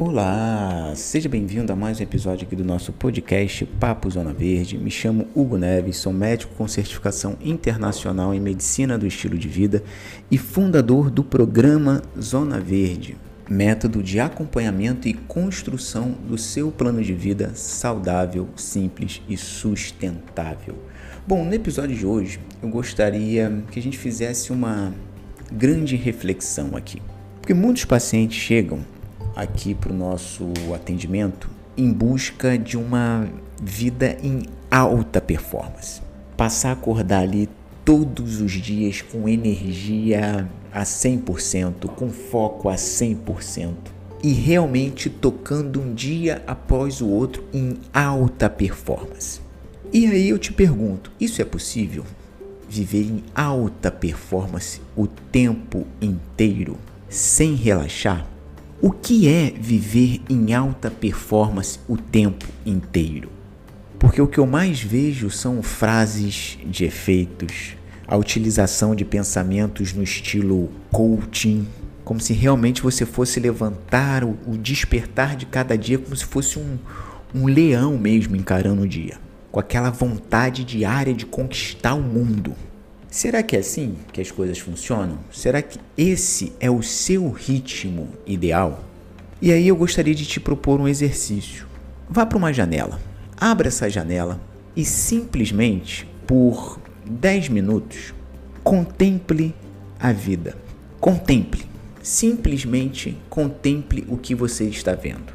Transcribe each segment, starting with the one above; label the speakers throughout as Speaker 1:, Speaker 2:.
Speaker 1: Olá, seja bem-vindo a mais um episódio aqui do nosso podcast Papo Zona Verde. Me chamo Hugo Neves, sou médico com certificação internacional em medicina do estilo de vida e fundador do programa Zona Verde, método de acompanhamento e construção do seu plano de vida saudável, simples e sustentável. Bom, no episódio de hoje eu gostaria que a gente fizesse uma grande reflexão aqui, porque muitos pacientes chegam aqui para o nosso atendimento em busca de uma vida em alta performance. Passar a acordar ali todos os dias com energia a 100%, com foco a 100% e realmente tocando um dia após o outro em alta performance. E aí eu te pergunto: isso é possível? Viver em alta performance o tempo inteiro, sem relaxar? O que é viver em alta performance o tempo inteiro? Porque o que eu mais vejo são frases de efeitos, a utilização de pensamentos no estilo coaching, como se realmente você fosse levantar o, o despertar de cada dia como se fosse um, um leão mesmo encarando o dia, com aquela vontade diária de conquistar o mundo. Será que é assim que as coisas funcionam? Será que esse é o seu ritmo ideal? E aí eu gostaria de te propor um exercício. Vá para uma janela, abra essa janela e simplesmente por 10 minutos contemple a vida. Contemple, simplesmente contemple o que você está vendo.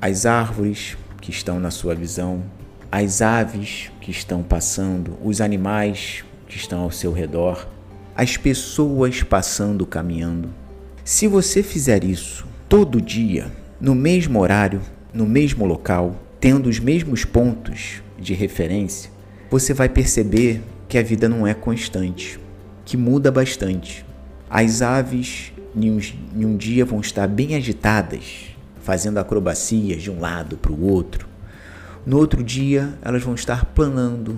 Speaker 1: As árvores que estão na sua visão, as aves que estão passando, os animais que estão ao seu redor, as pessoas passando, caminhando. Se você fizer isso todo dia, no mesmo horário, no mesmo local, tendo os mesmos pontos de referência, você vai perceber que a vida não é constante, que muda bastante. As aves em um, em um dia vão estar bem agitadas, fazendo acrobacias de um lado para o outro. No outro dia, elas vão estar planando,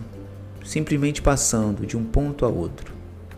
Speaker 1: simplesmente passando de um ponto a outro.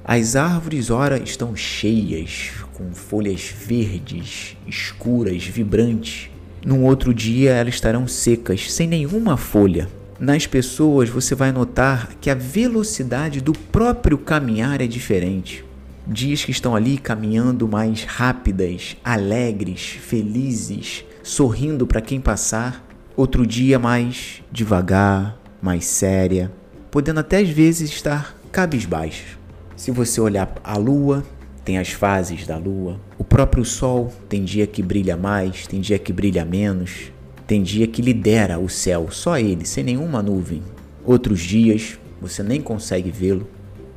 Speaker 1: As árvores, ora, estão cheias, com folhas verdes, escuras, vibrantes. Num outro dia, elas estarão secas, sem nenhuma folha. Nas pessoas, você vai notar que a velocidade do próprio caminhar é diferente. Dias que estão ali caminhando mais rápidas, alegres, felizes, sorrindo para quem passar. Outro dia mais devagar, mais séria, podendo até às vezes estar cabisbaixo. Se você olhar a lua, tem as fases da lua. O próprio sol tem dia que brilha mais, tem dia que brilha menos, tem dia que lidera o céu, só ele, sem nenhuma nuvem. Outros dias você nem consegue vê-lo.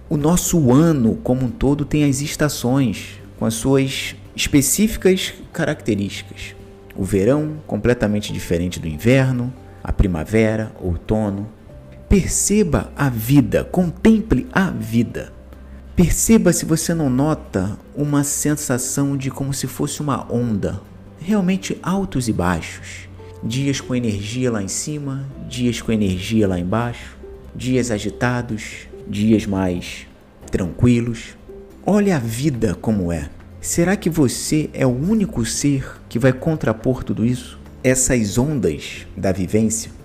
Speaker 1: O nosso ano como um todo tem as estações com as suas específicas características. O verão completamente diferente do inverno, a primavera, outono, Perceba a vida, contemple a vida. Perceba se você não nota uma sensação de como se fosse uma onda, realmente altos e baixos. Dias com energia lá em cima, dias com energia lá embaixo, dias agitados, dias mais tranquilos. Olha a vida como é. Será que você é o único ser que vai contrapor tudo isso? Essas ondas da vivência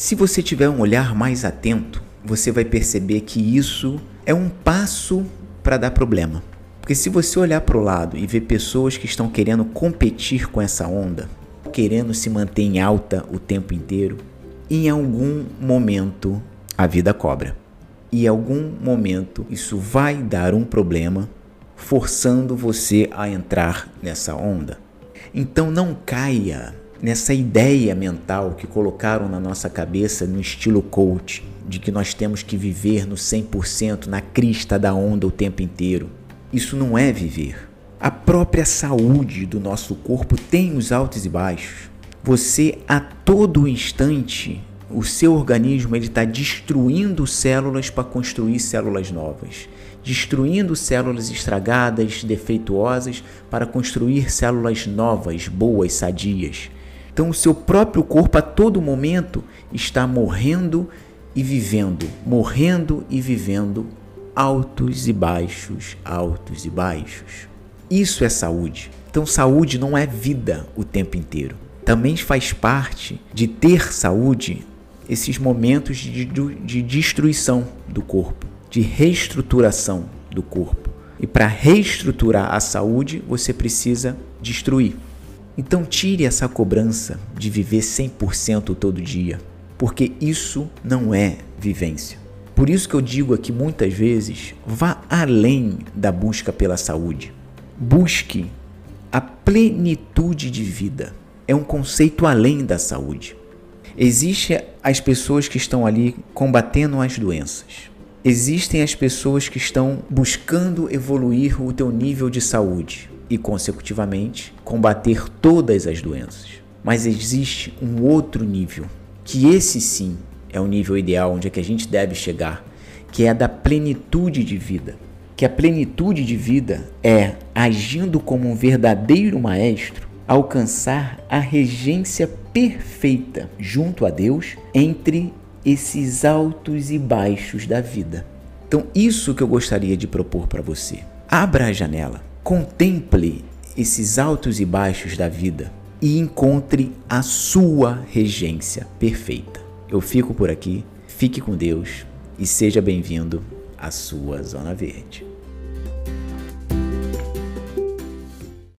Speaker 1: se você tiver um olhar mais atento, você vai perceber que isso é um passo para dar problema. Porque se você olhar para o lado e ver pessoas que estão querendo competir com essa onda, querendo se manter em alta o tempo inteiro, em algum momento a vida cobra. E em algum momento isso vai dar um problema, forçando você a entrar nessa onda. Então não caia nessa ideia mental que colocaram na nossa cabeça no estilo coach, de que nós temos que viver no 100% na crista da onda o tempo inteiro. Isso não é viver. A própria saúde do nosso corpo tem os altos e baixos. Você a todo instante, o seu organismo está destruindo células para construir células novas, destruindo células estragadas, defeituosas para construir células novas, boas, sadias. Então, o seu próprio corpo a todo momento está morrendo e vivendo, morrendo e vivendo, altos e baixos, altos e baixos. Isso é saúde. Então, saúde não é vida o tempo inteiro. também faz parte de ter saúde esses momentos de, de, de destruição do corpo, de reestruturação do corpo. E para reestruturar a saúde, você precisa destruir. Então tire essa cobrança de viver 100% todo dia, porque isso não é vivência. Por isso que eu digo aqui muitas vezes, vá além da busca pela saúde. Busque a plenitude de vida. É um conceito além da saúde. Existem as pessoas que estão ali combatendo as doenças. Existem as pessoas que estão buscando evoluir o teu nível de saúde e, consecutivamente, combater todas as doenças. Mas existe um outro nível, que esse sim é o nível ideal onde é que a gente deve chegar, que é a da plenitude de vida. Que a plenitude de vida é, agindo como um verdadeiro maestro, alcançar a regência perfeita junto a Deus entre esses altos e baixos da vida. Então, isso que eu gostaria de propor para você. Abra a janela, contemple esses altos e baixos da vida e encontre a sua regência perfeita. Eu fico por aqui, fique com Deus e seja bem-vindo à sua Zona Verde.